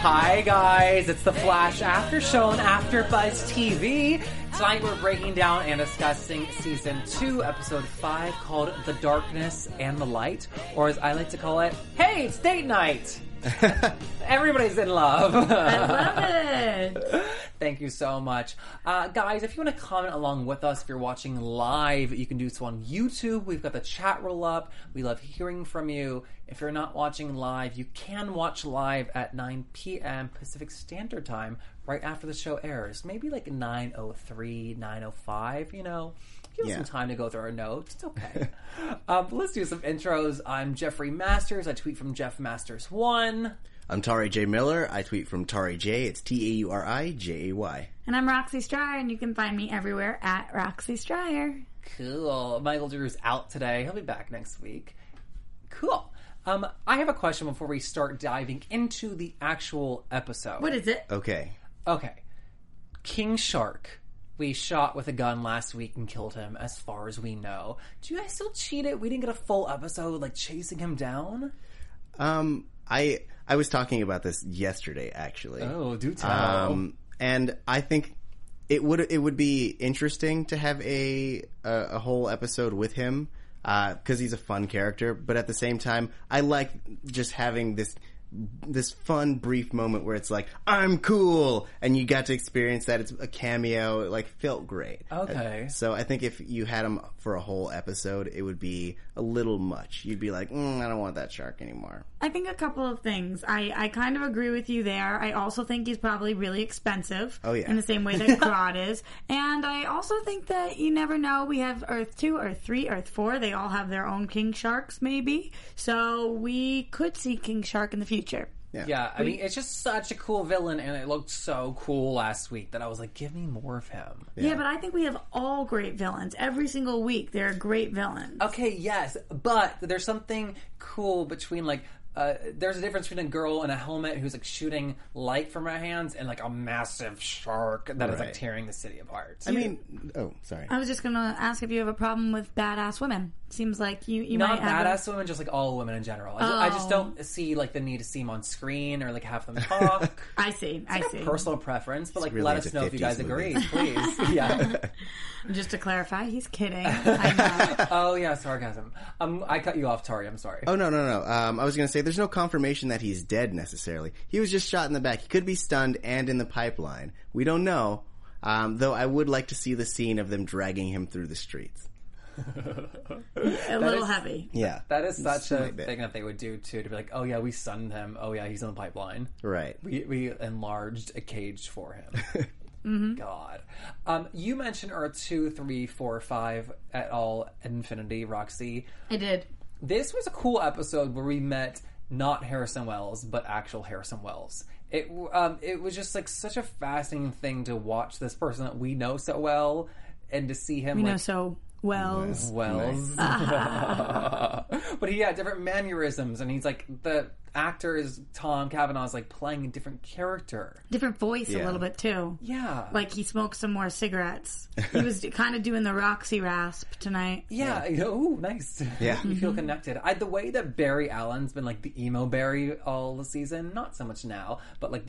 Hi guys, it's the Flash After Show on After Buzz TV. Tonight we're breaking down and discussing season two, episode five, called "The Darkness and the Light," or as I like to call it, "Hey, it's date night." Everybody's in love. I love it. Thank you so much. Uh, guys, if you want to comment along with us, if you're watching live, you can do so on YouTube. We've got the chat roll up. We love hearing from you. If you're not watching live, you can watch live at 9 p.m. Pacific Standard Time right after the show airs. Maybe like 9.03, 9.05, you know. Give us Yeah. some time to go through our notes. It's okay. um, let's do some intros. I'm Jeffrey Masters. I tweet from Jeff Masters1. I'm Tauri J. Miller. I tweet from Tauri J. It's T A U R I J A Y. And I'm Roxy Striar, and you can find me everywhere at Roxy Striar. Cool. Michael Drew's out today. He'll be back next week. Cool. Um, I have a question before we start diving into the actual episode. What is it? Okay. Okay. King Shark. We shot with a gun last week and killed him, as far as we know. Do you guys still cheat it? We didn't get a full episode, like, chasing him down? Um, I I was talking about this yesterday, actually. Oh, do tell. Um, and I think it would it would be interesting to have a a, a whole episode with him because he's a fun character. But at the same time, I like just having this this fun brief moment where it's like I'm cool, and you got to experience that. It's a cameo. It like felt great. Okay. So I think if you had him for a whole episode, it would be a little much. You'd be like, mm, I don't want that shark anymore. I think a couple of things. I, I kind of agree with you there. I also think he's probably really expensive. Oh, yeah. In the same way that Grodd is. And I also think that you never know. We have Earth 2, Earth 3, Earth 4. They all have their own king sharks, maybe. So we could see King Shark in the future. Yeah, I mean, it's just such a cool villain, and it looked so cool last week that I was like, give me more of him. Yeah. but I think we have all great villains. Every single week, they're great villains. Okay, yes, but there's something cool between like uh, there's a difference between a girl in a helmet who's like shooting light from her hands and like a massive shark that is like tearing the city apart. I mean, oh, sorry. I was just gonna ask if you have a problem with badass women. Seems like you you not might have. a- badass women, just like all women in general. I just, I just Oh. don't see like the need to see them on screen or like have them talk. I see. I see. Personal preference, but like really let into us know if you 50s guys agree, movies. please. yeah. Just to clarify, he's kidding. I know. Oh yeah, sarcasm. Um, I cut you off, Tauri. I'm sorry. Oh no no no! Um, I was going to say there's no confirmation that he's dead necessarily. He was just shot in the back. He could be stunned and in the pipeline. We don't know. Um, though I would like to see the scene of them dragging him through the streets. a little is- heavy. Yeah, That is such a Slight bit. thing that they would do too. To be like, oh yeah, we stunned him. Oh yeah, he's in the pipeline. right. We we enlarged a cage for him. God, um, you mentioned Earth two, three, four, five at all infinity, Roxy. I did. This was a cool episode where we met not Harrison Wells, but actual Harrison Wells. It um, it was just like such a fascinating thing to watch this person that we know so well, and to see him You like know so Wells. Wells. but he had different mannerisms, and he's like the actor is Tom Cavanagh's like playing a different character. Different voice a Yeah. little bit too. Yeah, Like he smoked some more cigarettes. He was kind of doing the Roxy rasp tonight. yeah. Oh, nice. Yeah. you feel mm-hmm. connected. I, the way that Barry Allen's been like the emo Barry all the season, not so much now, but like Hey,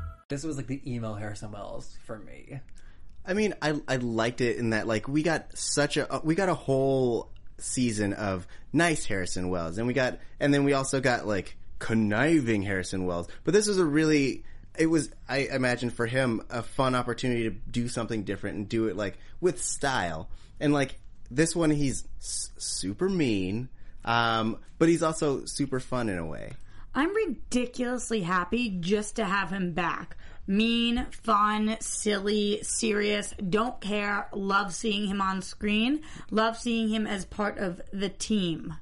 This was like the emo Harrison Wells for me. I mean, I I liked it in that like we got such a we got a whole season of nice Harrison Wells, and we got and then we also got like conniving Harrison Wells. But this was a really it was I imagine for him a fun opportunity to do something different and do it like with style. And like this one, he's s- super mean, um, but he's also super fun in a way. I'm ridiculously happy just to have him back. Mean, fun, silly, serious, don't care, love seeing him on screen, love seeing him as part of the team.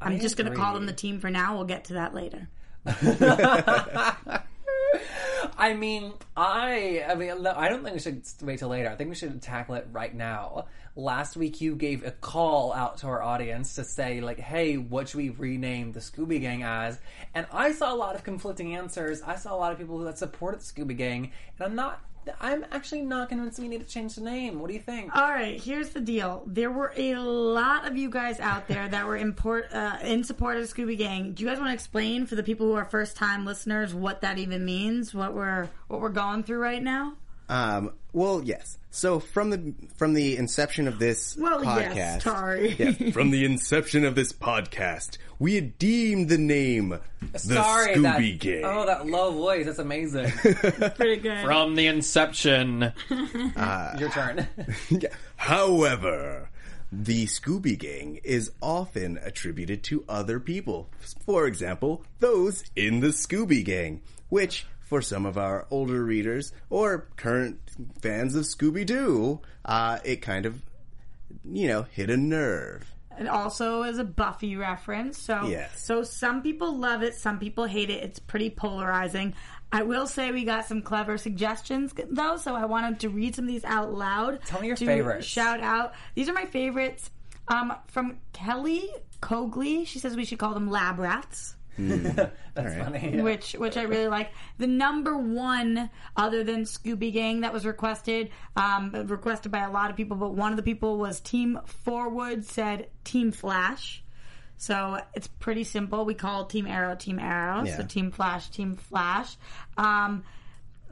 I'm I just going to call them the team for now. We'll get to that later. I mean, I, I mean, I don't think we should wait till later. I think we should tackle it right now. Last week, you gave a call out to our audience to say, like, "Hey, what should we rename the Scooby Gang as?" And I saw a lot of conflicting answers. I saw a lot of people that supported the Scooby Gang, and I'm not. I'm actually not convinced we need to change the name. What do you think? All right, here's the deal. There were a lot of you guys out there that were import, uh, in support of Scooby Gang. Do you guys want to explain for the people who are first time listeners what that even means? What we're what we're going through right now? Um, well, yes. So from the from the inception of this Well, podcast, yes, sorry. yes, from the inception of this podcast, we had deemed the name the Sorry, Scooby that, Gang. Oh, that low voice. That's amazing. Pretty good. From the inception. Your turn. Yeah. However, the Scooby Gang is often attributed to other people. For example, those in the Scooby Gang, which, for some of our older readers or current fans of Scooby Doo, uh, it kind of, you know, hit a nerve. It also is a Buffy reference. So, Yes. so some people love it, some people hate it. It's pretty polarizing. I will say we got some clever suggestions though, so I wanted to read some of these out loud. Tell me your favorites. Shout out. These are my favorites. Um, from Kelly Cogley, she says we should call them lab rats. That's funny. which which I really like. The number one, other than Scooby Gang, that was requested, um, requested by a lot of people, but one of the people was Team Forward said Team Flash. So it's pretty simple. We call Team Arrow Team Arrow. Yeah. So Team Flash Team Flash. Um,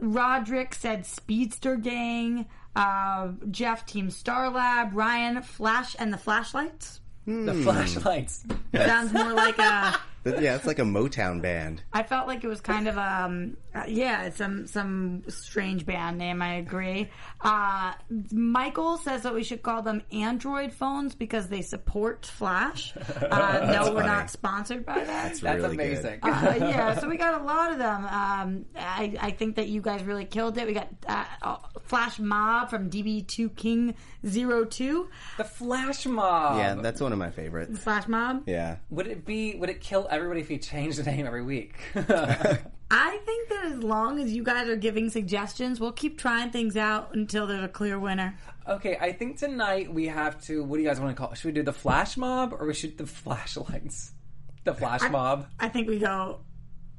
Roderick said Speedster Gang. Uh, Jeff Team Star Lab. Ryan Flash and the Flashlights. The flashlights. Sounds more like a. But yeah, it's like a Motown band. I felt like it was kind of um uh, yeah some some strange band name. I agree. Uh, Michael says that we should call them Android phones because they support Flash. Uh, no, we're not sponsored by that. That's really good. amazing. Uh, yeah, so we got a lot of them. Um, I, I think that you guys really killed it. We got uh, uh, Flash Mob from DB2 King 02. the flash mob. Yeah, that's one of my favorites. Flash Mob. Yeah. Would it be? Would it kill everybody if you change the name every week? I think that as long as you guys are giving suggestions, we'll keep trying things out until there's a clear winner. okay, I think tonight we have to. What do you guys want to call? it? Should we do the flash mob or we should do the flashlights? The flash mob. I think we go.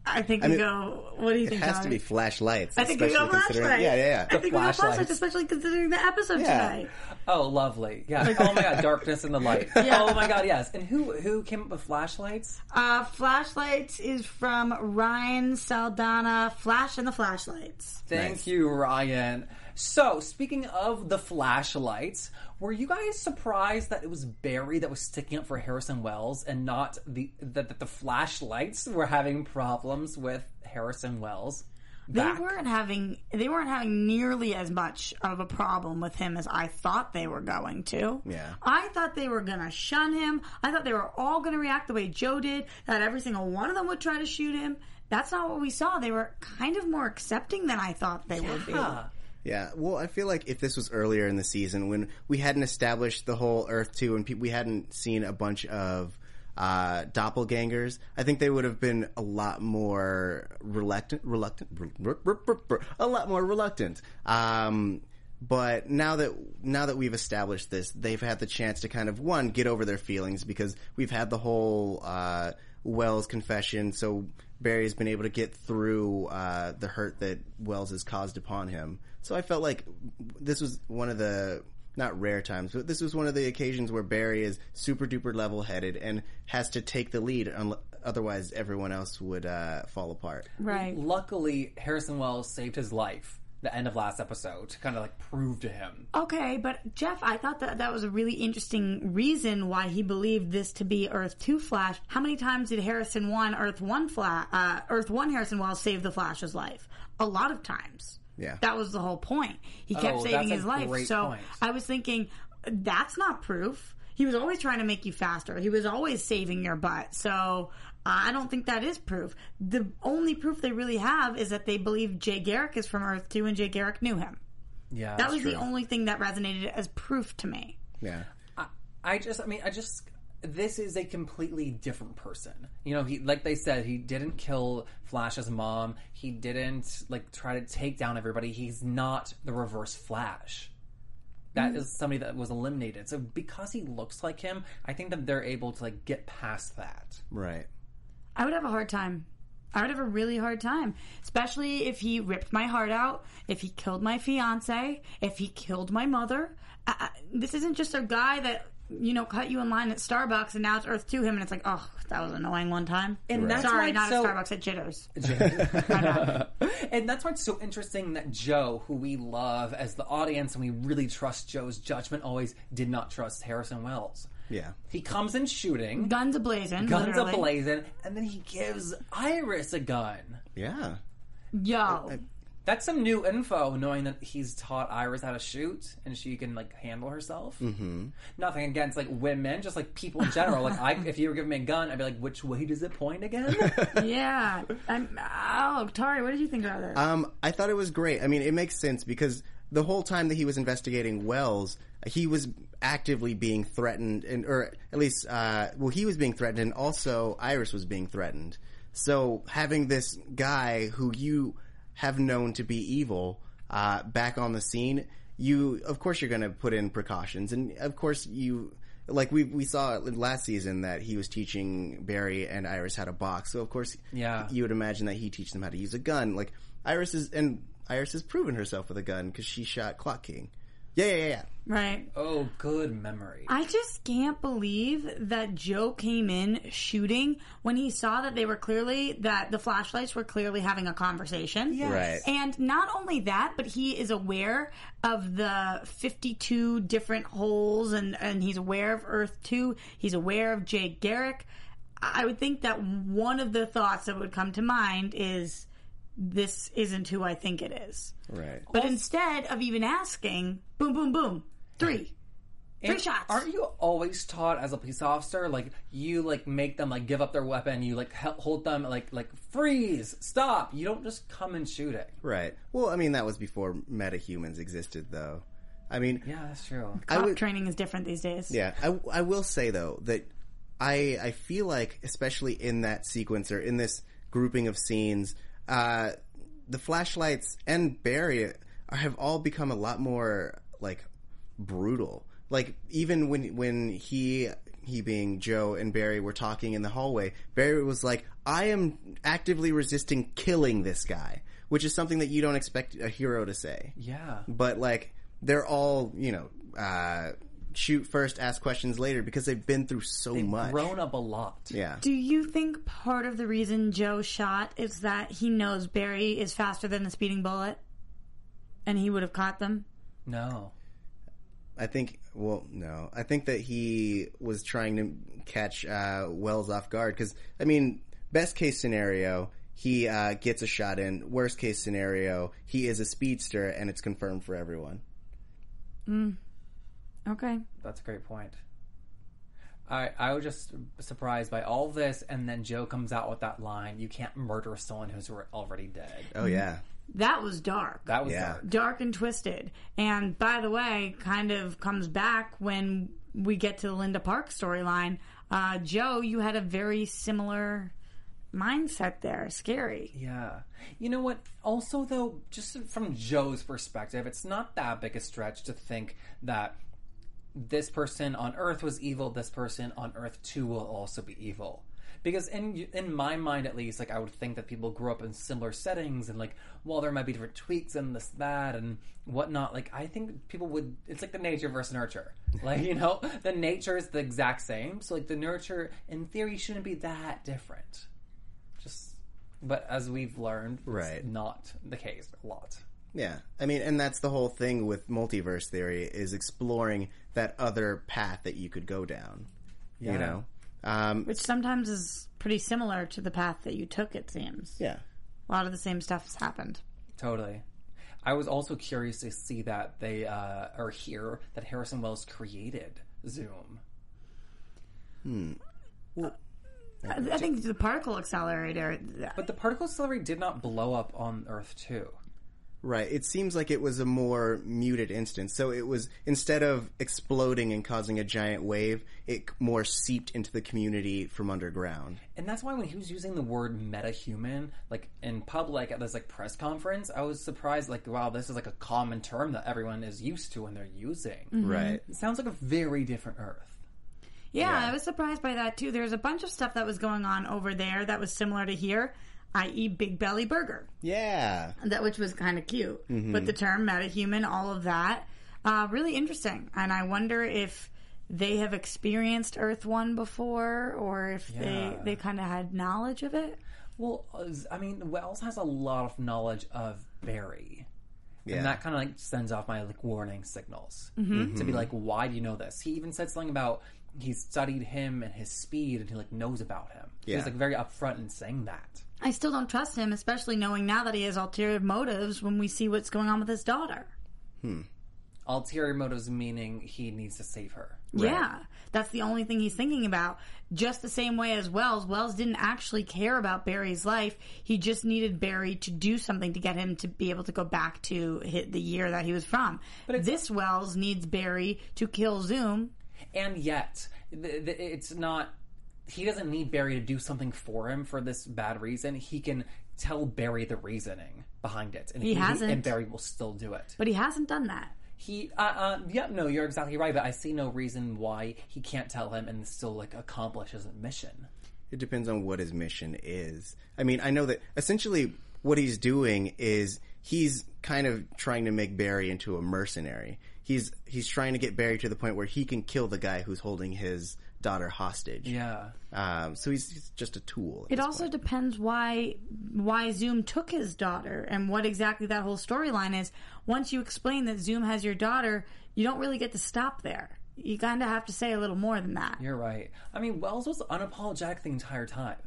I think we mean, go. What do you It think? It has to be flashlights. I think we go considering- flashlight. Yeah, yeah, yeah. I think we go flashlights. flashlight, especially considering the episode Yeah. tonight. Oh, lovely. Yeah. Oh my god, darkness and the light. Oh my god, yes. And who who came up with flashlights? Uh, flashlights is from Ryan Saldana. Flash and the Flashlights. Thank Nice. you, Ryan. So, speaking of the flashlights, were you guys surprised that it was Barry that was sticking up for Harrison Wells and not the that, that the flashlights were having problems with Harrison Wells? They weren't having they weren't having nearly as much of a problem with him as I thought they were going to. Yeah. I thought they were gonna shun him. I thought they were all gonna react the way Joe did. That every single one of them would try to shoot him. That's not what we saw. They were kind of more accepting than I thought they would be. Yeah. Well, I feel like if this was earlier in the season when we hadn't established the whole Earth 2 and pe- we hadn't seen a bunch of uh, doppelgangers, I think they would have been a lot more reluctant, reluctant, a lot more reluctant. Um, but now that now that we've established this, they've had the chance to kind of one get over their feelings because we've had the whole uh, Wells confession. So Barry's been able to get through uh, the hurt that Wells has caused upon him. So I felt like this was one of the not rare times, but this was one of the occasions where Barry is super duper level headed and has to take the lead. un- Otherwise, everyone else would uh, fall apart. Right. Luckily, Harrison Wells saved his life. The end of last episode to kind of like prove to him. Okay, but Jeff, I thought that that was a really interesting reason why he believed this to be Earth Two Flash. How many times did Harrison One, Earth One Flash, uh, Earth One Harrison Wells save the Flash's life? A lot of times. Yeah. that was the whole point. He kept Oh, saving that's a his life. great So point. I was thinking, that's not proof. He was always trying to make you faster. He was always saving your butt. So I don't think that is proof. The only proof they really have is that they believe Jay Garrick is from Earth Two and Jay Garrick knew him. Yeah, That was the only thing that resonated as proof to me. Yeah. I just, I mean, I just, this is a completely different person. You know, he, like they said, he didn't kill Flash's mom. He didn't, like, try to take down everybody. He's not the reverse Flash. That mm. is somebody that was eliminated. So because he looks like him, I think that they're able to, like, get past that. Right. I would have a hard time. I would have a really hard time, especially if he ripped my heart out, if he killed my fiance, if he killed my mother. I, I, this isn't just a guy that you know cut you in line at Starbucks and now it's Earth to him, and it's like, oh, that was annoying one time. And that's why Sorry, it's not so- at Starbucks at Jitters. And that's why it's so interesting that Joe, who we love as the audience and we really trust Joe's judgment, always did not trust Harrison Wells. Yeah. He comes in shooting, Guns ablazing. guns literally. ablazing, and then he gives Iris a gun. Yeah. Yo, That's some new info, knowing that he's taught Iris how to shoot and she can like handle herself. Mm-hmm. Nothing against like women, just like people in general. like, I, if you were giving me a gun, I'd be like, which way does it point again? yeah. I'm, oh, Tauri, what did you think about this? Um, I thought it was great. I mean, it makes sense because the whole time that he was investigating Wells, he was actively being threatened, and or at least, uh, well, he was being threatened, and also Iris was being threatened. So having this guy who you have known to be evil uh, back on the scene, you of course you're going to put in precautions, and of course you. Like we we saw last season that he was teaching Barry and Iris how to box, so of course Yeah. you would imagine that he teach them how to use a gun. Like Iris is, and Iris has proven herself with a gun because she shot Clock King. Yeah, yeah, yeah, yeah. right. oh, good memory. I just can't believe that Joe came in shooting when he saw that they were clearly that the flashlights were clearly having a conversation. Yes. Right. And not only that, but he is aware of the 52 different holes and, and he's aware of Earth 2. He's aware of Jay Garrick. I would think that one of the thoughts that would come to mind is this isn't who I think it is. Right. But instead of even asking, boom, boom, boom, three. Three And shots. Aren't you always taught as a police officer, like you like make them like give up their weapon, you like he- hold them like like freeze, stop. You don't just come and shoot it. Right. Well, I mean that was before metahumans existed, though. I mean, Yeah, that's true. I Cop would, training is different these days. yeah, I, I will say though that I I feel like especially in that sequence or in this grouping of scenes, uh, the flashlights and Barry are, have all become a lot more like brutal. Like even when when he he being Joe and Barry were talking in the hallway, Barry was like, "I am actively resisting killing this guy," which is something that you don't expect a hero to say Yeah. but like they're all you know uh, shoot first, ask questions later because they've been through so much. Grown up a lot. Yeah, Do you think part of the reason Joe shot is that he knows Barry is faster than a speeding bullet? And he would have caught them? No. I think. Well, no, I think that he was trying to catch uh, Wells off guard because I mean, best case scenario. He uh, gets a shot in. Worst case scenario, he is a speedster, and it's confirmed for everyone. Okay. That's a great point. I I was just surprised by all this, and then Joe comes out with that line: "You can't murder someone who's re- already dead." Oh yeah, That was dark. That was Yeah. dark. dark and twisted. And by the way, kind of comes back when we get to the Linda Park storyline. Uh, Joe, you had a very similar mindset there. Scary. Yeah. You know what? Also, though, just from Joe's perspective, it's not that big a stretch to think that this person on Earth was evil, this person on Earth Two will also be evil. Because in in my mind, at least, like I would think that people grew up in similar settings, and like, while there might be different tweaks and this, that, and whatnot. Like, I think people would. It's like the nature versus nurture. Like, you know, the nature is the exact same, so like the nurture, in theory, shouldn't be that different. Just, but as we've learned, it's Right. not the case a lot. Yeah, I mean, and that's the whole thing with multiverse theory is exploring that other path that you could go down. Yeah. You know, um, Which sometimes is pretty similar to the path that you took, it seems. yeah, A lot of the same stuff has happened. Totally. I was also curious to see that they uh, or hear that Harrison Wells created Zoom. I, I think the particle accelerator. But the particle accelerator did not blow up on Earth Two. Right. It seems like it was a more muted instance. So it was instead of exploding and causing a giant wave, it more seeped into the community from underground. And that's why when he was using the word metahuman, like in public at this like press conference, I was surprised. Like, wow, this is like a common term that everyone is used to when they're using. Mm-hmm. Right. It sounds like a very different Earth. Yeah, I was surprised by that too. There's a bunch of stuff that was going on over there that was similar to here, i.e., Big Belly Burger, Yeah. that which was kind of cute. But the term metahuman, all of that, uh, really interesting. And I wonder if they have experienced Earth One before, or if Yeah. they they kind of had knowledge of it. Well, uh, I mean, Wells has a lot of knowledge of Barry. Yeah. And that kind of like sends off my like warning signals Mm-hmm. to be like, why do you know this? He even said something about he studied him and his speed, and he like knows about him. He Yeah. was like very upfront in saying that. I still don't trust him, especially knowing now that he has ulterior motives when we see what's going on with his daughter. Hmm. Ulterior motives meaning he needs to save her. Yeah, that's the only thing he's thinking about. Just the same way as Wells. Wells didn't actually care about Barry's life. He just needed Barry to do something to get him to be able to go back to hit the year that he was from. But this Wells needs Barry to kill Zoom. And yet, th- th- it's not. He doesn't need Barry to do something for him for this bad reason. He can tell Barry the reasoning behind it, and He hasn't. and Barry will still do it. But he hasn't done that. He, uh, uh, yeah, no, you're exactly right. But I see no reason why he can't tell him and still like accomplish his mission. It depends on what his mission is. I mean, I know that essentially what he's doing is he's kind of trying to make Barry into a mercenary. He's he's trying to get Barry to the point where he can kill the guy who's holding his daughter hostage. Yeah, Um, so he's, he's just a tool. It also point. depends why why Zoom took his daughter and what exactly that whole storyline is. Once you explain that Zoom has your daughter, you don't really get to stop there. You kind of have to say a little more than that. you're right. I mean, Wells was unapologetic the entire time.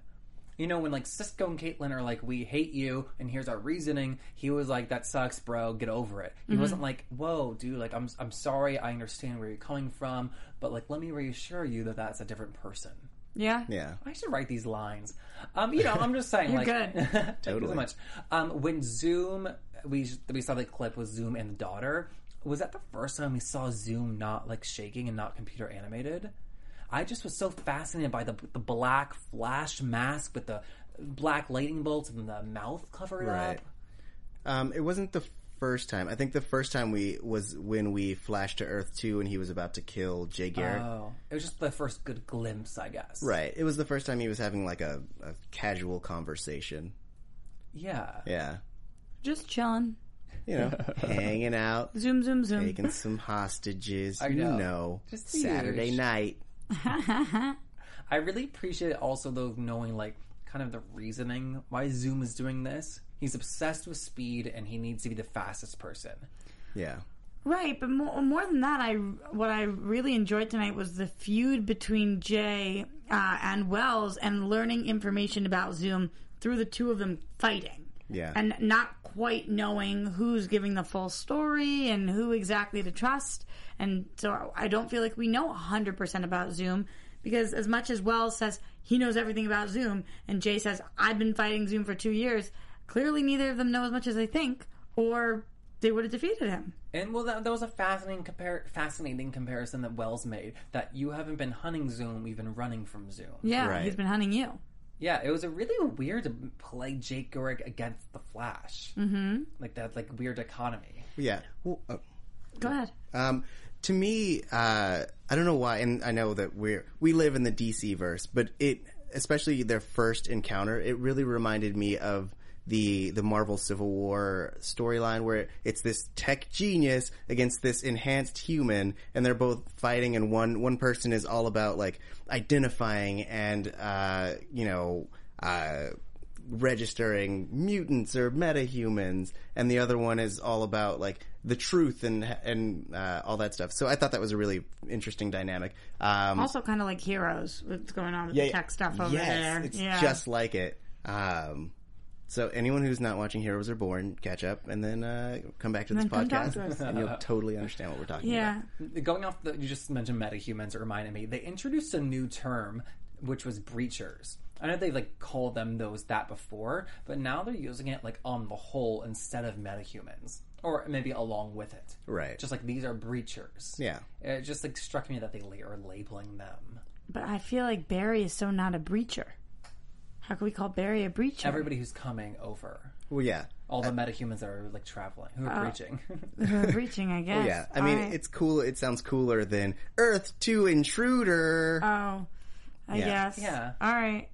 You know, when like Cisco and Caitlin are like, "We hate you," and here's our reasoning. He was like, "That sucks, bro. Get over it." He wasn't like, "Whoa, dude. Like, I'm I'm sorry. I understand where you're coming from, but like, let me reassure you that that's a different person." Yeah. Yeah. I should write these lines. Um, you know, I'm just saying. You're like, good. Thank you so Totally. much. Um, when Zoom, we we saw the clip with Zoom and the daughter. Was that the first time we saw Zoom not like shaking and not computer animated? I just was so fascinated by the the black flash mask with the black lightning bolts and the mouth covered Right. up. Um, it wasn't the first time. I think the first time we was when we flashed to Earth two and he was about to kill Jay Garrick. Oh, it was just the first good glimpse, I guess. right. It was the first time he was having like a, a casual conversation. Yeah. Yeah. Just chilling. You know, hanging out, Zoom, zoom, zoom. taking some hostages. I you know. know, Just Saturday huge. night. I really appreciate also though knowing like kind of the reasoning why Zoom is doing this. He's obsessed with speed and he needs to be the fastest person. Yeah. Right, but more, more than that, I what I really enjoyed tonight was the feud between Jay uh, and Wells and learning information about Zoom through the two of them fighting. Yeah. and not quite knowing who's giving the full story and who exactly to trust. And so I don't feel like we know 100% about Zoom because as much as Wells says he knows everything about Zoom and Jay says I've been fighting Zoom for 2 years, clearly neither of them know as much as they think or they would have defeated him. And well, that, that was a fascinating compar- fascinating comparison that Wells made. That you haven't been hunting Zoom, you've been running from Zoom. Yeah, Right. he's been hunting you. Yeah, it was a really weird to play Jay Garrick against the Flash. Mm-hmm. Like that, like weird economy. Yeah. Well, uh, Go ahead. Um, to me, uh, I don't know why, and I know that we're we live in the DC verse, but it, especially their first encounter, it really reminded me of the the Marvel Civil War storyline where it's this tech genius against this enhanced human, and they're both fighting, and one one person is all about like identifying and uh, you know. Uh, registering mutants or metahumans, and the other one is all about like the truth and and uh, all that stuff. So I thought that was a really interesting dynamic. Um, Also, kind of like heroes. What's going on with yeah, the tech stuff over yes, there? It's yeah. just like it. Um, so anyone who's not watching Heroes Reborn, catch up and then uh, come back to this then come talk podcast, to and you'll totally understand what we're talking yeah. about. Going off the, you just mentioned metahumans. It reminded me they introduced a new term, which was breachers. I know they like called them those that before, but now they're using it like on the whole instead of metahumans, or maybe along with it. Right. Just like these are breachers. Yeah. It just like struck me that they are labeling them. But I feel like Barry is so not a breacher. How can we call Barry a breacher? Everybody who's coming over, Well, yeah. all the metahumans that are like traveling, who are breaching. Who are breaching, I guess. Oh, Yeah, I mean, All right. it's cool. It sounds cooler than Earth Two Intruder. Oh, I Yeah. guess. Yeah. All right.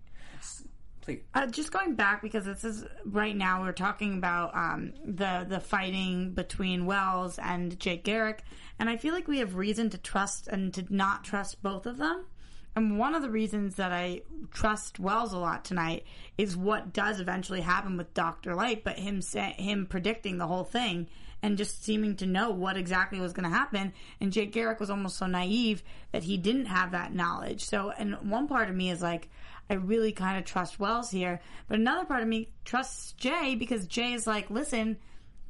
Please. Uh, just going back because this is right now we're talking about um, the the fighting between Wells and Jay Garrick, and I feel like we have reason to trust and to not trust both of them. And one of the reasons that I trust Wells a lot tonight is what does eventually happen with Doctor Light, but him say, him predicting the whole thing and just seeming to know what exactly was going to happen. And Jay Garrick was almost so naive that he didn't have that knowledge. So, and one part of me is like, I really kind of trust Wells here, but another part of me trusts Jay because Jay is like, listen,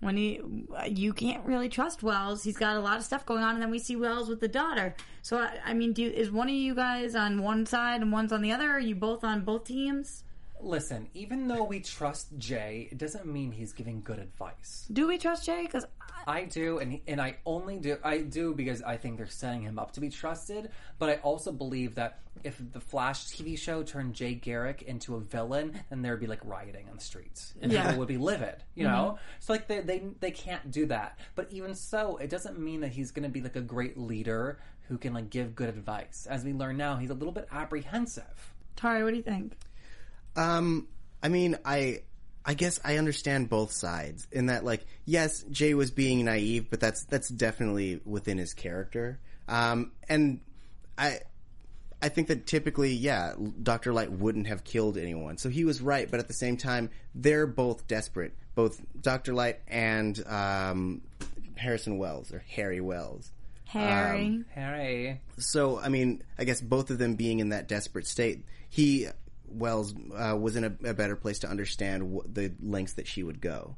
when he, you can't really trust Wells. He's got a lot of stuff going on, and then we see Wells with the daughter. So, I, I mean, do is one of you guys on one side and one's on the other? Are you both on both teams? Listen, even though we trust Jay, it doesn't mean he's giving good advice. Do we trust Jay? Because I do, and and I only do I do because I think they're setting him up to be trusted. But I also believe that if the Flash TV show turned Jay Garrick into a villain, then there'd be like rioting on the streets, and Yeah. people would be livid. You know, mm-hmm. so like they they they can't do that. But even so, it doesn't mean that he's going to be like a great leader who can like give good advice. As we learn now, he's a little bit apprehensive. Tauri, what do you think? Um, I mean, I, I guess I understand both sides in that, like, yes, Jay was being naive, but that's that's definitely within his character. Um, and I, I think that typically, yeah, Doctor Light wouldn't have killed anyone, so he was right. But at the same time, they're both desperate, both Doctor Light and um, Harrison Wells or Harry Wells. Harry. Harry, So, I mean, I guess both of them being in that desperate state, he Wells uh, was in a, a better place to understand wh- the lengths that she would go.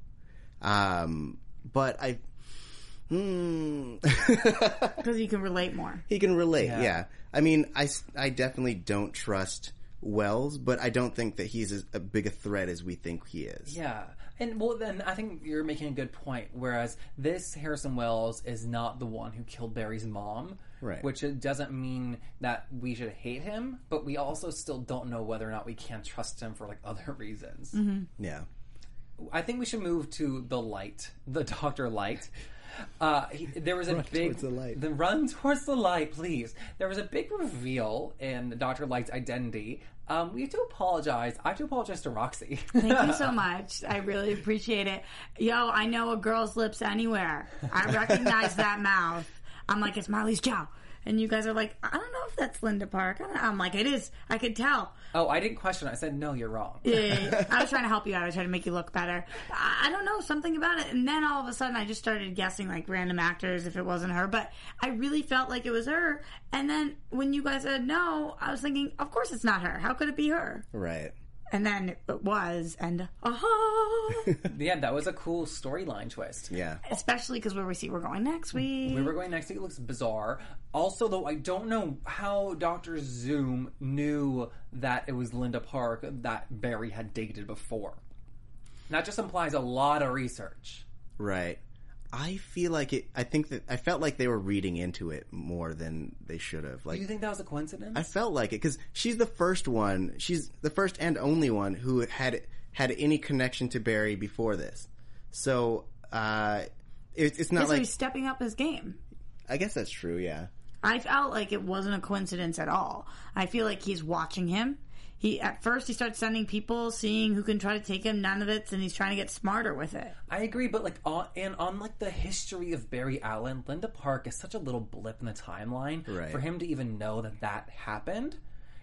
Um, but I, hmm, Because you can relate more. he can relate. Yeah. I mean, I I definitely don't trust Wells, but I don't think that he's as a big a threat as we think he is. Yeah. And well, then I think you're making a good point. Whereas this Harrison Wells is not the one who killed Barry's mom, Right. Which it doesn't mean that we should hate him, but we also still don't know whether or not we can't trust him for like other reasons. Mm-hmm. Yeah. I think we should move to the light, the Doctor Light. Uh, he, there was a big towards the light. The run towards the light, please. There was a big reveal in Doctor Light's identity. Um, we have to apologize. I have to apologize to Roxy. Thank you so much. I really appreciate it. Yo, I know a girl's lips anywhere. I recognize that mouth. I'm like, it's Malese Jow. And you guys are like, I don't know if that's Linda Park. I don't, I'm like, it is. I could tell. Oh, I didn't question it. I said no. You're wrong. Yeah, yeah, yeah. I was trying to help you out. I was trying to make you look better. I, I don't know something about it, and then all of a sudden, I just started guessing like random actors if it wasn't her. But I really felt like it was her. And then when you guys said no, I was thinking, of course it's not her. How could it be her? Right. And then it was, and aha! Yeah, that was a cool storyline twist. Yeah. Especially because where we see we're going next week. We were going next week. It looks bizarre. Also, though, I don't know how Doctor Zoom knew that it was Linda Park that Barry had dated before. That just implies a lot of research. Right. I feel like it. I think that I felt like they were reading into it more than they should have. Like Do you think that was a coincidence? I felt like it because she's the first one. She's the first and only one who had had any connection to Barry before this. So uh, it, it's not Yeah, so like he's stepping up his game. I guess that's true. Yeah. I felt like it wasn't a coincidence at all. I feel like he's watching him. He at first he starts sending people, seeing who can try to take him. None of it, and he's trying to get smarter with it. I agree, but like on and on like the history of Barry Allen, Linda Park is such a little blip in the timeline Right. for him to even know that that happened.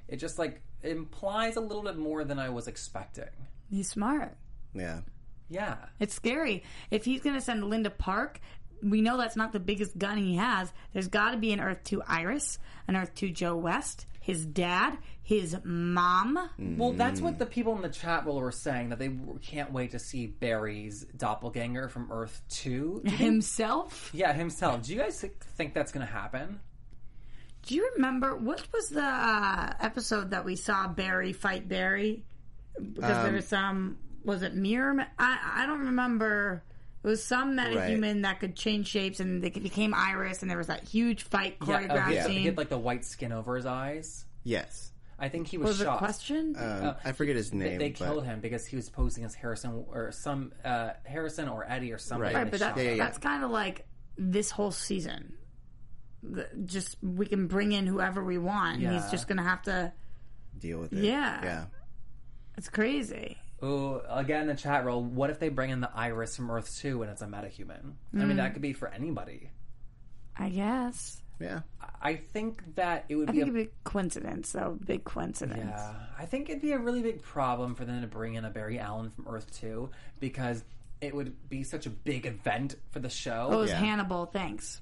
It just like implies a little bit more than I was expecting. He's smart. Yeah. Yeah, It's scary. If he's going to send Linda Park, we know that's not the biggest gun he has. There's got to be an Earth 2 Iris, an Earth 2 Joe West, his dad, his mom. Well, that's what the people in the chat were saying that they can't wait to see Barry's doppelganger from Earth Two. Himself? yeah, himself. Do you guys think that's going to happen? Do you remember what was the uh, episode that we saw Barry fight Barry? Because there was some was it mirror? I I don't remember. It was some metahuman that could change shapes, and they became Iris, and there was that huge fight choreographed Yeah, oh, he, scene. he had like the white skin over his eyes. Yes. I think he was, was it a shot. question? Um, I forget his name. they but- killed him because he was posing as Harrison or some uh, Harrison or Eddie or somebody. Right. Right, but that, him. yeah. that's kind of like this whole season. The- just we can bring in whoever we want. and He's just gonna have to. deal with it. Yeah. Yeah. It's crazy. Ooh, again, the chat roll. What if they bring in the Iris from Earth Two and it's a metahuman? I mean, that could be for anybody. I guess. Yeah. I think that it would I be think a it'd be a coincidence, though. Big coincidence. Yeah, I think it'd be a really big problem for them to bring in a Barry Allen from Earth Two because it would be such a big event for the show. Oh, it was Yeah. Hannibal. Thanks.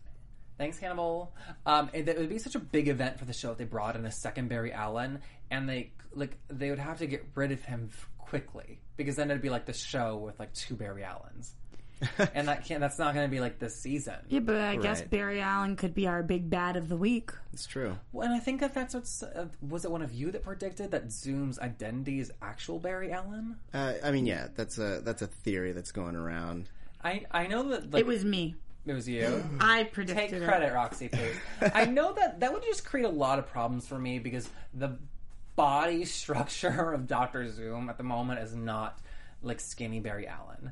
Thanks, Hannibal. Um, and it would be such a big event for the show if they brought in a second Barry Allen, and they like they would have to get rid of him f- quickly because then it'd be like the show with like two Barry Allens, and that can't. That's not going to be like this season. Yeah, but I guess Right. Barry Allen could be our big bad of the week. It's true. Well, and I think that that's what's uh, was it one of you that predicted that Zoom's identity is actual Barry Allen? Uh, I mean, yeah, that's a that's a theory that's going around. I I know that like, It was me. it was you. I predicted Take predicted credit, it. Roxy, please. I know that that would just create a lot of problems for me because the body structure of Doctor Zoom at the moment is not like skinny Barry Allen,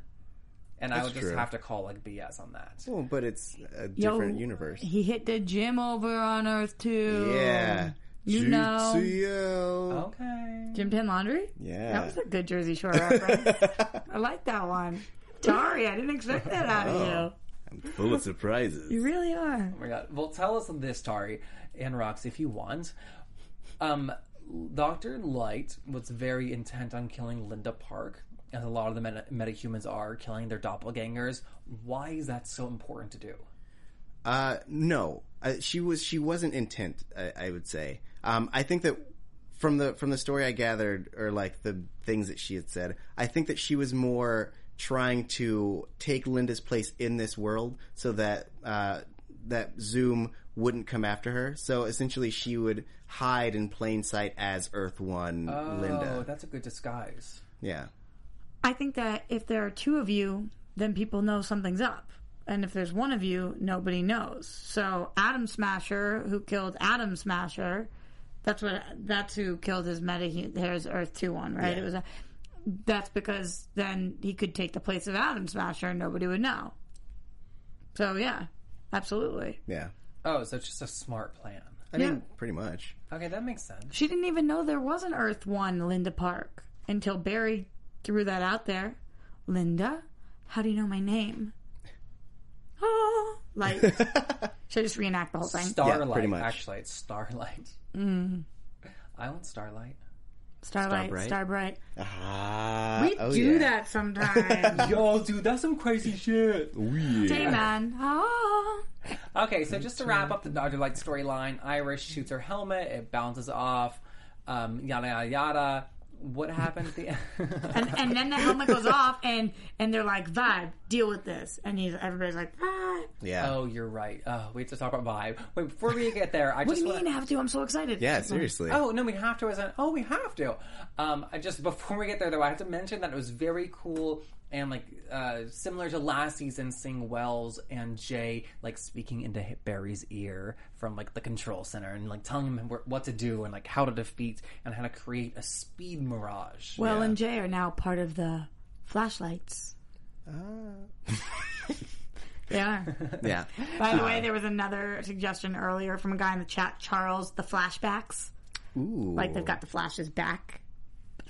and I would just true. have to call like BS on that. Well, but it's a Yo, different universe. He hit the gym over on Earth Two. Yeah. You know. GTL. Okay. Gym Tan Laundry? Yeah. That was a good Jersey Shore reference. I like that one. Sorry, I didn't expect that out of you. I'm full of surprises. You really are. Oh my god. Well, tell us this, Tauri and Roxy, if you want. Um, Doctor Light was very intent on killing Linda Park, as a lot of the meta- metahumans are killing their doppelgangers. Why is that so important to do? Uh, no, uh, she was she wasn't intent. I, I would say. Um, I think that from the from the story I gathered, or like the things that she had said, I think that she was more trying to take Linda's place in this world, so that uh, that Zoom wouldn't come after her. So essentially, she would hide in plain sight as Earth One Oh, Linda. Oh, that's a good disguise. Yeah. I think that if there are two of you, then people know something's up. And if there's one of you, nobody knows. So Atom Smasher, who killed Atom Smasher, that's what that's who killed his meta his Earth Two one, right? Yeah. It was a that's because then he could take the place of Atom Smasher and nobody would know. So yeah, absolutely. Yeah. Oh, so it's just a smart plan. I mean, pretty much. Okay, that makes sense. She didn't even know there was an Earth One Linda Park until Barry threw that out there. Linda, how do you know my name? Oh, like should I just reenact the whole thing? Starlight. pretty much. Actually, it's Starlight. Mm. I want Starlight. Starlight, Starbright? Starbright. Ah, We oh, do yeah. that sometimes. Yo, dude, that's some crazy shit. hey man, oh. Okay, so just to wrap up the Dr. Light storyline, Iris shoots her helmet, it bounces off, um, yada yada yada. What happened at the end? and and then the helmet goes off, and and they're like, "Vibe, deal with this," and he's everybody's like, "Vibe." Yeah. oh, you're right. Oh, we have to talk about vibe. Wait, before we get there, I What do just you want mean have to? I'm so excited. Yeah, seriously. Oh no, we have to. As an, oh, we have to. Um, I just before we get there though, I have to mention that it was very cool And like uh, similar to last season, seeing Wells and Jay like speaking into Barry's ear from like the control center and like telling him what to do and like how to defeat and how to create a speed mirage. Well and Jay are now part of the flashlights. they are. Yeah. By the way, there was another suggestion earlier from a guy in the chat, Charles, the flashbacks. Ooh. Like they've got the flashes back.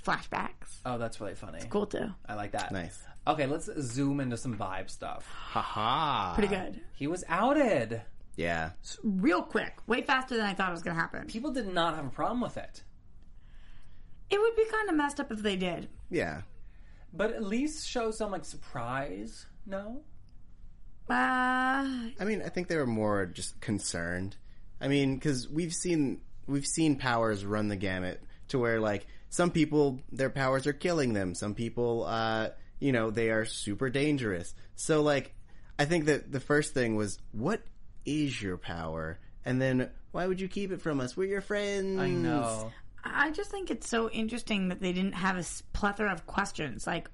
Flashbacks. Oh, that's really funny. Cool too. I like that. Nice. Okay, let's zoom into some vibe stuff. Haha. Pretty good. He was outed. Yeah. Real quick. Way faster than I thought it was going to happen. People did not have a problem with it. It would be kind of messed up if they did. Yeah. But at least show some like surprise. No? Uh, I mean, I think they were more just concerned. I mean, because we've seen we've seen powers run the gamut to where like some people their powers are killing them. Some people, uh, you know, they are super dangerous. So like, I think that the first thing was what is your power, and then why would you keep it from us? We're your friends. I know. I just think it's so interesting that they didn't have a plethora of questions like,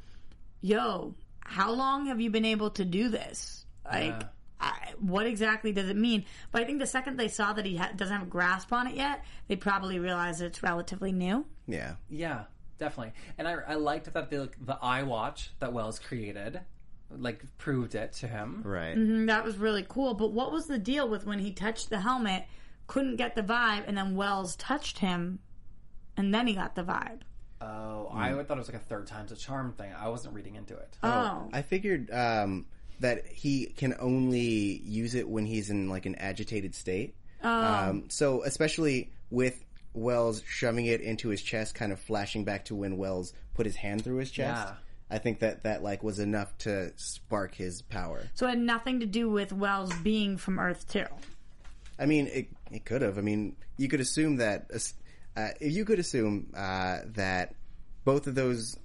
yo, how long have you been able to do this? Like, Yeah. I, what exactly does it mean? But I think the second they saw that he ha- doesn't have a grasp on it yet, they probably realized it's relatively new. Yeah. Yeah, definitely. And I, I liked that the the eye watch that Wells created, like proved it to him. Right. And that was really cool. But what was the deal with when he touched the helmet, couldn't get the vibe, and then Wells touched him, and then he got the vibe? Oh, I thought it was like a third time's a charm thing. I wasn't reading into it. Oh. I figured um, that he can only use it when he's in like an agitated state. Um, so especially with Wells shoving it into his chest, kind of flashing back to when Wells put his hand through his chest. Yeah. I think that that like was enough to spark his power. So it had nothing to do with Wells being from Earth Two. I mean, it it could have. I mean, you could assume that uh, you could assume uh, that both of those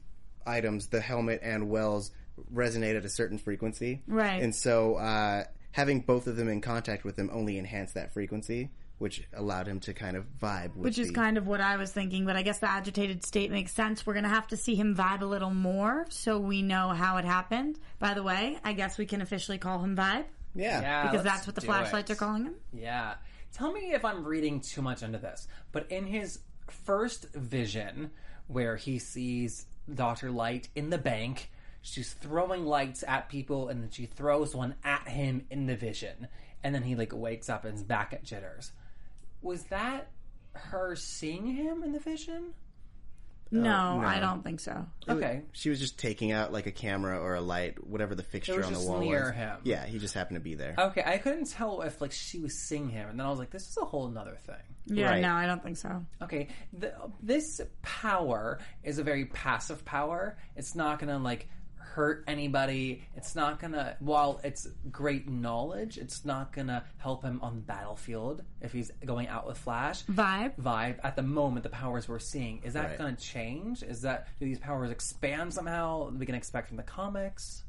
items, the helmet and Wells, resonate at a certain frequency, Right. And so uh, having both of them in contact with him only enhanced that frequency, which allowed him to kind of vibe. With Which is the- kind of what I was thinking, but I guess the agitated state makes sense. We're going to have to see him vibe a little more so we know how it happened. By the way, I guess we can officially call him Vibe yeah. Yeah, because that's what the flashlights it. are calling him. Yeah. Tell me if I'm reading too much into this, but in his first vision, where he sees Dr. Light in the bank, she's throwing lights at people, and then she throws one at him in the vision, and then he like wakes up and is back at Jitters. Was that her seeing him in the vision? No, no. I don't think so. Okay. She was just taking out like a camera or a light, whatever the fixture was on the just wall near was. him. Yeah, he just happened to be there. Okay, I couldn't tell if like she was seeing him, and then I was like, "This is a whole nother thing." Yeah, Right. no, I don't think so. Okay, the, this power is a very passive power. It's not gonna like hurt anybody. It's not gonna. While it's great knowledge, it's not gonna help him on the battlefield if he's going out with Flash. Vibe? Vibe at the moment, the powers we're seeing is that Right. going to change? Is that do these powers expand somehow? We can expect from the comics.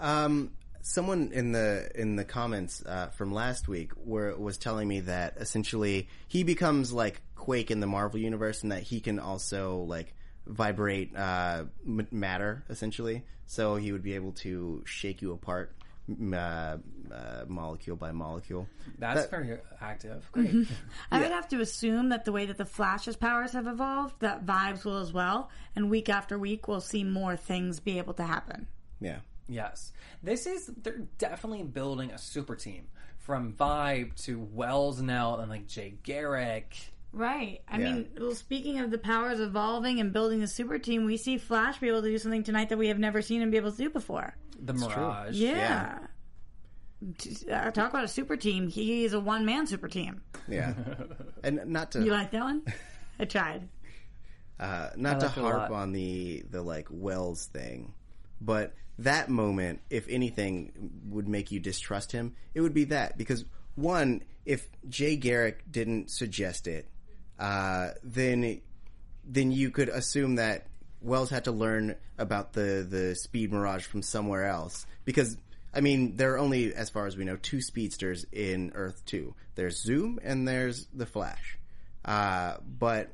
Um, someone in the in the comments uh, from last week were was telling me that essentially he becomes like Quake in the Marvel universe, and that he can also like vibrate uh, m- matter essentially. So he would be able to shake you apart, m- uh, uh, molecule by molecule. That's That- very active. Great. I would have to assume that the way that the Flash's powers have evolved, that Vibes will as well. And week after week, we'll see more things be able to happen. Yeah. Yes. This is they're definitely building a super team. From Vibe to Wells now and like Jay Garrick. Right. I Yeah. mean, well, speaking of the powers evolving and building the super team, we see Flash be able to do something tonight that we have never seen him be able to do before. The Mirage. Yeah. T- uh, Talk about a super team. He is a one man super team. Yeah. and not to You like that one? I tried. uh, not I to like it a harp on the the like Wells thing, but that moment, if anything, would make you distrust him. It would be that because one, if Jay Garrick didn't suggest it, uh, then then you could assume that Wells had to learn about the the Speed Mirage from somewhere else because. I mean, there are only, as far as we know, two speedsters in Earth 2. There's Zoom and there's the Flash. Uh, but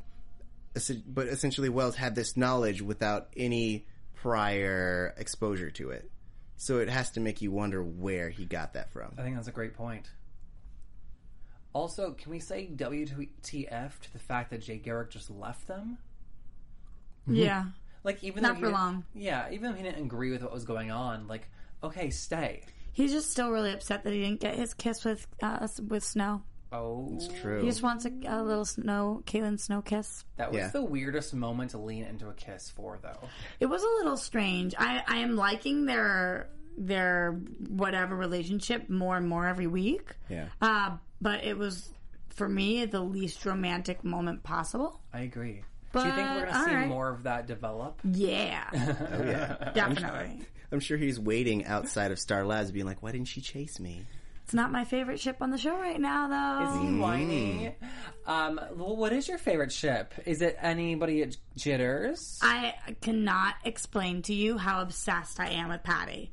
but essentially Wells had this knowledge without any prior exposure to it. So it has to make you wonder where he got that from. I think that's a great point. Also, can we say WTF to the fact that Jay Garrick just left them? Yeah. Like, even Not though he for didn't- long. Yeah, even though he didn't agree with what was going on, like, okay, stay. He's just still really upset that he didn't get his kiss with uh, with Snow. Oh, It's true. He just wants a, a little Snow, Caitlin Snow kiss. that was Yeah. the weirdest moment to lean into a kiss for, though. It was a little strange. I, I am liking their their whatever relationship more and more every week. Yeah. Uh, but it was for me the least romantic moment possible. I agree. Do you think we're going to see alright. more of that develop? Yeah, Oh yeah. definitely. I'm sure he's waiting outside of Star Labs, being like, "Why didn't she chase me?" It's not my favorite ship on the show right now, though. Is he whiny? Um, well, what is your favorite ship? Is it anybody at Jitters? I cannot explain to you how obsessed I am with Patty.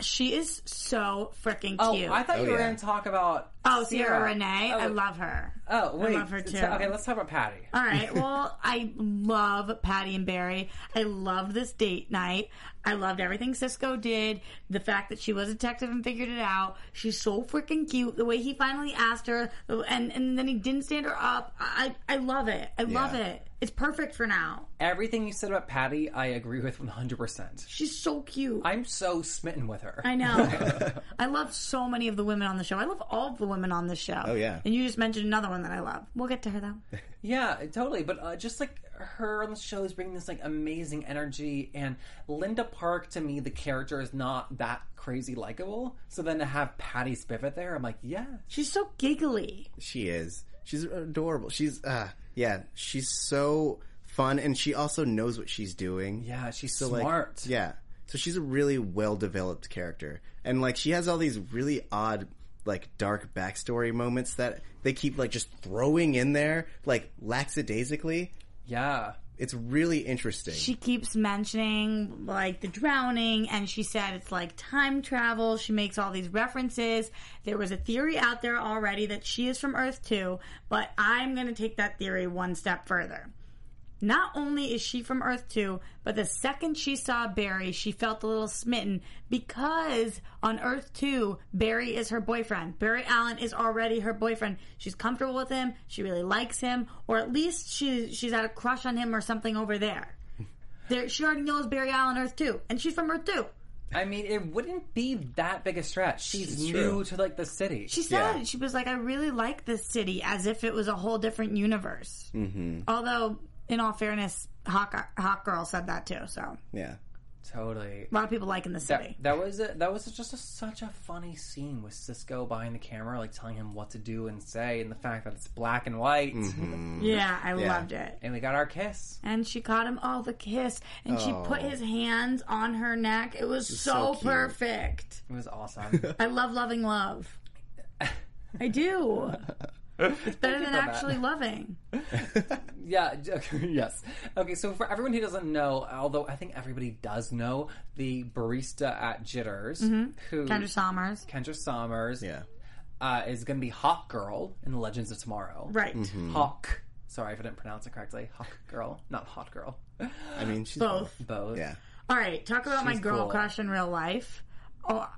She is so freaking Oh, cute. I thought oh, you Oh, were yeah. going to talk about oh, Ciara Ciara. Renee. Oh, I love her. Oh, wait. I love her too. Okay, let's talk about Patty. All right. Well, I love Patty and Barry. I loved this date night. I loved everything Cisco did. The fact that she was a detective and figured it out. She's so freaking cute. The way he finally asked her, and and then he didn't stand her up. I I love it. I love Yeah. it. It's perfect for now. Everything you said about Patty, I agree with 100%. She's so cute. I'm so smitten with her. I know. I love so many of the women on the show. I love all of the women on the show. Oh, yeah. And you just mentioned another one that I love. We'll get to her though. Yeah, totally. But uh, just like her on the show is bringing this like amazing energy, and Linda Park to me, the character is not that crazy likable. So then to have Patty Spivot there, I'm like, yeah, She's so giggly. She is. She's adorable. She's uh yeah, she's so fun and she also knows what she's doing. yeah, she's So like smart. yeah. So she's a really well developed character. And like she has all these really odd like dark backstory moments that they keep like just throwing in there like lackadaisically. yeah. It's really interesting. She keeps mentioning like the drowning, and she said it's like time travel. She makes all these references. There was a theory out there already that she is from Earth 2, but I'm going to take that theory one step further. Not only is she from Earth 2, but the second she saw Barry, she felt a little smitten because on Earth 2, Barry is her boyfriend. Barry Allen is already her boyfriend. She's comfortable with him, she really likes him, or at least she she's had a crush on him or something over there. There she already knows Barry Allen Earth 2, and she's from Earth 2. I mean, it wouldn't be that big a stretch. She's It's new true. to like the city. She said Yeah. she was like, I really like this city as if it was a whole different universe. Mm-hmm. Although, in all fairness, Hawk Hawk Girl said that too. So yeah. totally. a lot of people like in the city. that was a, that was just a, such a funny scene with Cisco behind the camera, like telling him what to do and say, and the fact that it's black and white, mm-hmm. yeah, I Yeah. loved it. and we got our kiss. And she caught him, oh, the kiss, and she put Oh. his hands on her neck. It was so, so perfect. It was awesome. I love loving love. I do. It's better than for that. actually loving. yeah, yes. Okay, so for everyone who doesn't know, although I think everybody does know, the barista at Jitters, who Kendra Sommers. Kendra Sommers, Yeah. uh, is going to be Hawk Girl in the Legends of Tomorrow. Right. Hawk. Sorry if I didn't pronounce it correctly. Hawk Girl, not Hot Girl. I mean, she's Both. Both. Yeah. All right, talk about my girl cool. crush in real life. Oh,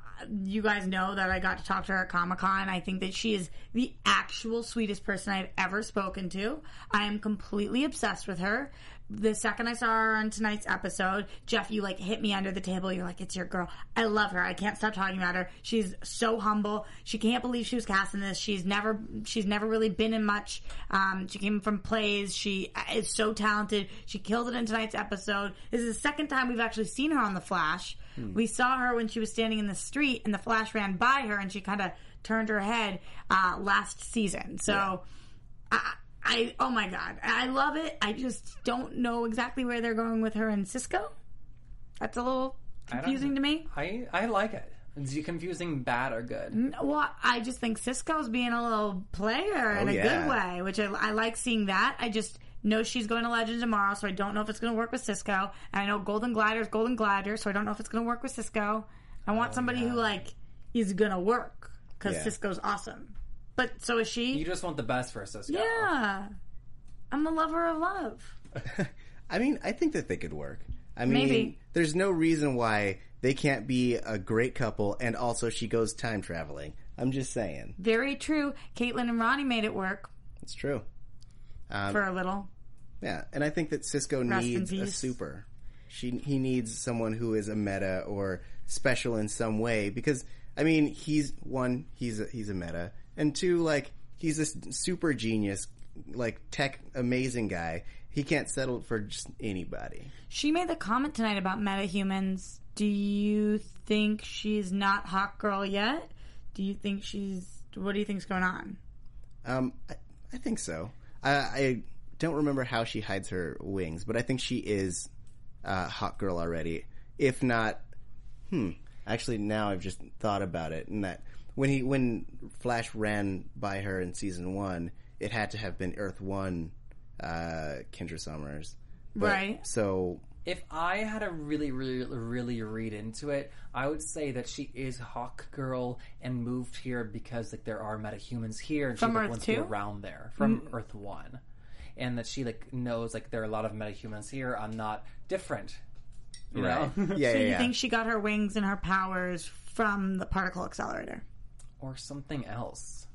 you guys know that I got to talk to her at Comic Con. I think that she is the actual sweetest person I've ever spoken to. I am completely obsessed with her. The second I saw her on tonight's episode, Jeff, you like hit me under the table. You're like, it's your girl. I love her. I can't stop talking about her. She's so humble. She can't believe she was cast in this. She's never, she's never really been in much. Um, she came from plays. She is so talented. She killed it in tonight's episode. This is the second time we've actually seen her on The Flash. We saw her when she was standing in the street and the Flash ran by her and she kind of turned her head uh, last season. So, I, I, oh my god, I love it. I just don't know exactly where they're going with her and Cisco. That's a little confusing to me. I, I like it. Is it confusing bad or good? Well, I just think Cisco's being a little player in Oh, a yeah. good way, which I, I like seeing that. I just know she's going to Legend tomorrow, so I don't know if it's going to work with Cisco. And I know Golden Glider is Golden Glider, so I don't know if it's going to work with Cisco. I want somebody who like is going to work because Yeah. Cisco's awesome. But so is she. You just want the best for Cisco. yeah, I'm a lover of love. I mean, I think that they could work. I mean, Maybe. there's no reason why they can't be a great couple and also she goes time traveling. I'm just saying. Very true. Caitlin and Ronnie made it work It's true. Um, for a little. Yeah, and I think that Cisco Rest needs a super. She he needs someone who is a meta or special in some way because I mean he's one he's a, he's a meta and two like he's a s- super genius like tech amazing guy. He can't settle for just anybody. She made the comment tonight about meta humans. Do you think she's not hot girl yet? Do you think she's? What do you think's going on? Um, I, I think so. I, I don't remember how she hides her wings, but I think she is uh, hot girl already. If not, hmm. Actually, now I've just thought about it, and that when he when Flash ran by her in season one, it had to have been Earth One, uh, Kendra Summers, But- Right. So If I had to really, really, really read into it, I would say that she is Hawk Girl and moved here because like there are metahumans here and From she like, Earth wants to be 2? around there from Earth One, and that she like knows like there are a lot of metahumans here. I'm not different, you know, yeah, so yeah, you yeah. think she got her wings and her powers from the particle accelerator? or something else.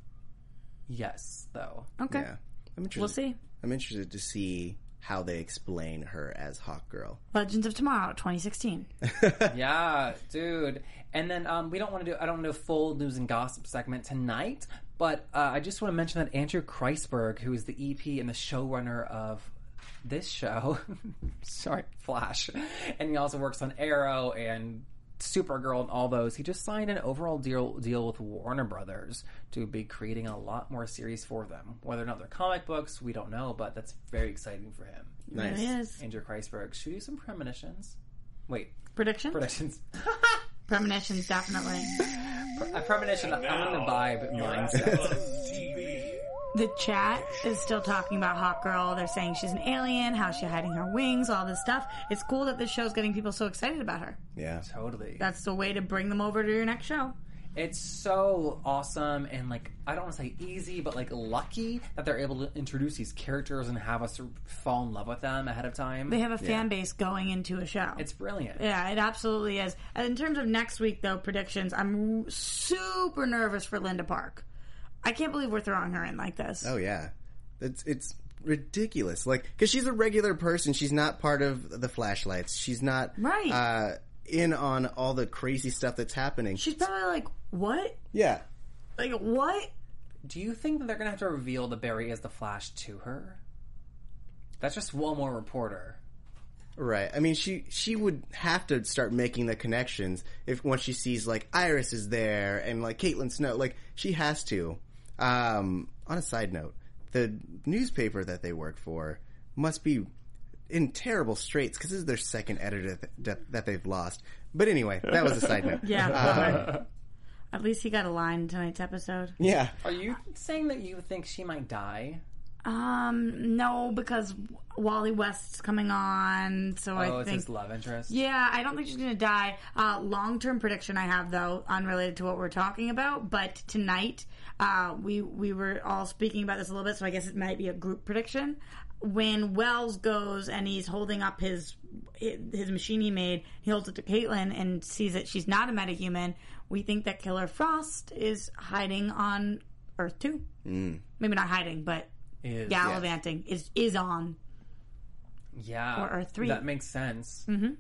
Yes, though. Okay, yeah. I'm interested. we'll see. I'm interested to see how they explain her as Hawk Girl. Legends of Tomorrow, 2016. yeah, dude. And then um, we don't want to do I don't know full news and gossip segment tonight, but uh, I just want to mention that Andrew Kreisberg, who is the EP and the showrunner of this show, sorry, Flash, and he also works on Arrow and Supergirl and all those. He just signed an overall deal deal with Warner Brothers to be creating a lot more series for them. Whether or not they're comic books, we don't know, but that's very exciting for him. Nice. It is. Andrew Kreisberg. Should we do some premonitions? Wait, Predictions? predictions. Premonitions, definitely. A premonition. I'm in the vibe mindset. The chat is still talking about Hot Girl. They're saying she's an alien, how she's hiding her wings, all this stuff. It's cool that this show's getting people so excited about her. Yeah. Totally. That's the way to bring them over to your next show. It's so awesome and like I don't want to say easy, but like lucky that they're able to introduce these characters and have us fall in love with them ahead of time. They have a fan base going into a show. it's brilliant. yeah, it absolutely is. And in terms of next week, though, predictions, I'm super nervous for Linda Park. I can't believe we're throwing her in like this. Oh yeah, it's it's ridiculous. Like because she's a regular person. She's not part of the flashlights. She's not Right. uh, in on all the crazy stuff that's happening. She's probably like, what? yeah. Like, what? Do you think that they're gonna have to reveal that Barry is the Flash to her? That's just one more reporter. Right. I mean, she she would have to start making the connections if once she sees like Iris is there and like Caitlin Snow, like she has to. Um, on a side note, the newspaper that they work for must be in terrible straits because this is their second editor that, that they've lost. But anyway, that was a side note. Yeah. Uh, At least he got a line in tonight's episode. yeah. Are you saying that you think she might die? Um, no, because Wally West's coming on, so oh, I it's think. his love interest. Yeah, I don't think she's gonna die. Uh, Long term prediction I have though, unrelated to what we're talking about, but tonight, uh, we we were all speaking about this a little bit, so I guess it might be a group prediction. When Wells goes and he's holding up his his machine he made, he holds it to Caitlin and sees that she's not a metahuman. We think that Killer Frost is hiding on Earth Two. Mm. Maybe not hiding, but Is- gallivanting is is on. Yeah, Or Earth three. That makes sense. Mm-hmm.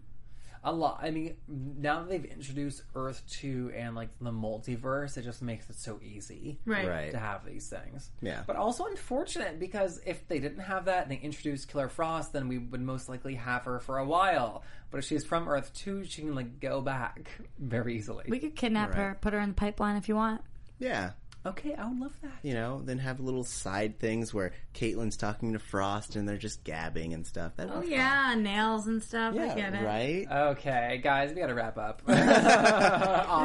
A lot. I mean, now that they've introduced Earth two and like the multiverse, it just makes it so easy, Right. Right. to have these things. Yeah. But also unfortunate because if they didn't have that and they introduced Killer Frost, then we would most likely have her for a while. But if she's from Earth two, she can like go back very easily. We could kidnap her, put her in the pipeline if you want. Yeah. Okay, I would love that. You know, then have little side things where Caitlin's talking to Frost and they're just gabbing and stuff. That'd Oh be yeah, nails and stuff. I get it. right? Okay, guys, we gotta wrap up. On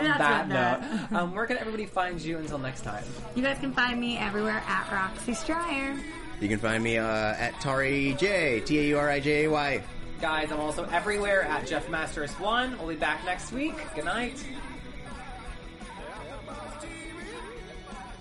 That's that note, um, where can everybody find you until next time? You guys can find me everywhere at Roxy Striar. You can find me uh, at Tauri Jay, T A U R I J A Y. Guys, I'm also everywhere at Jeff Masters One. We'll be back next week. Good night.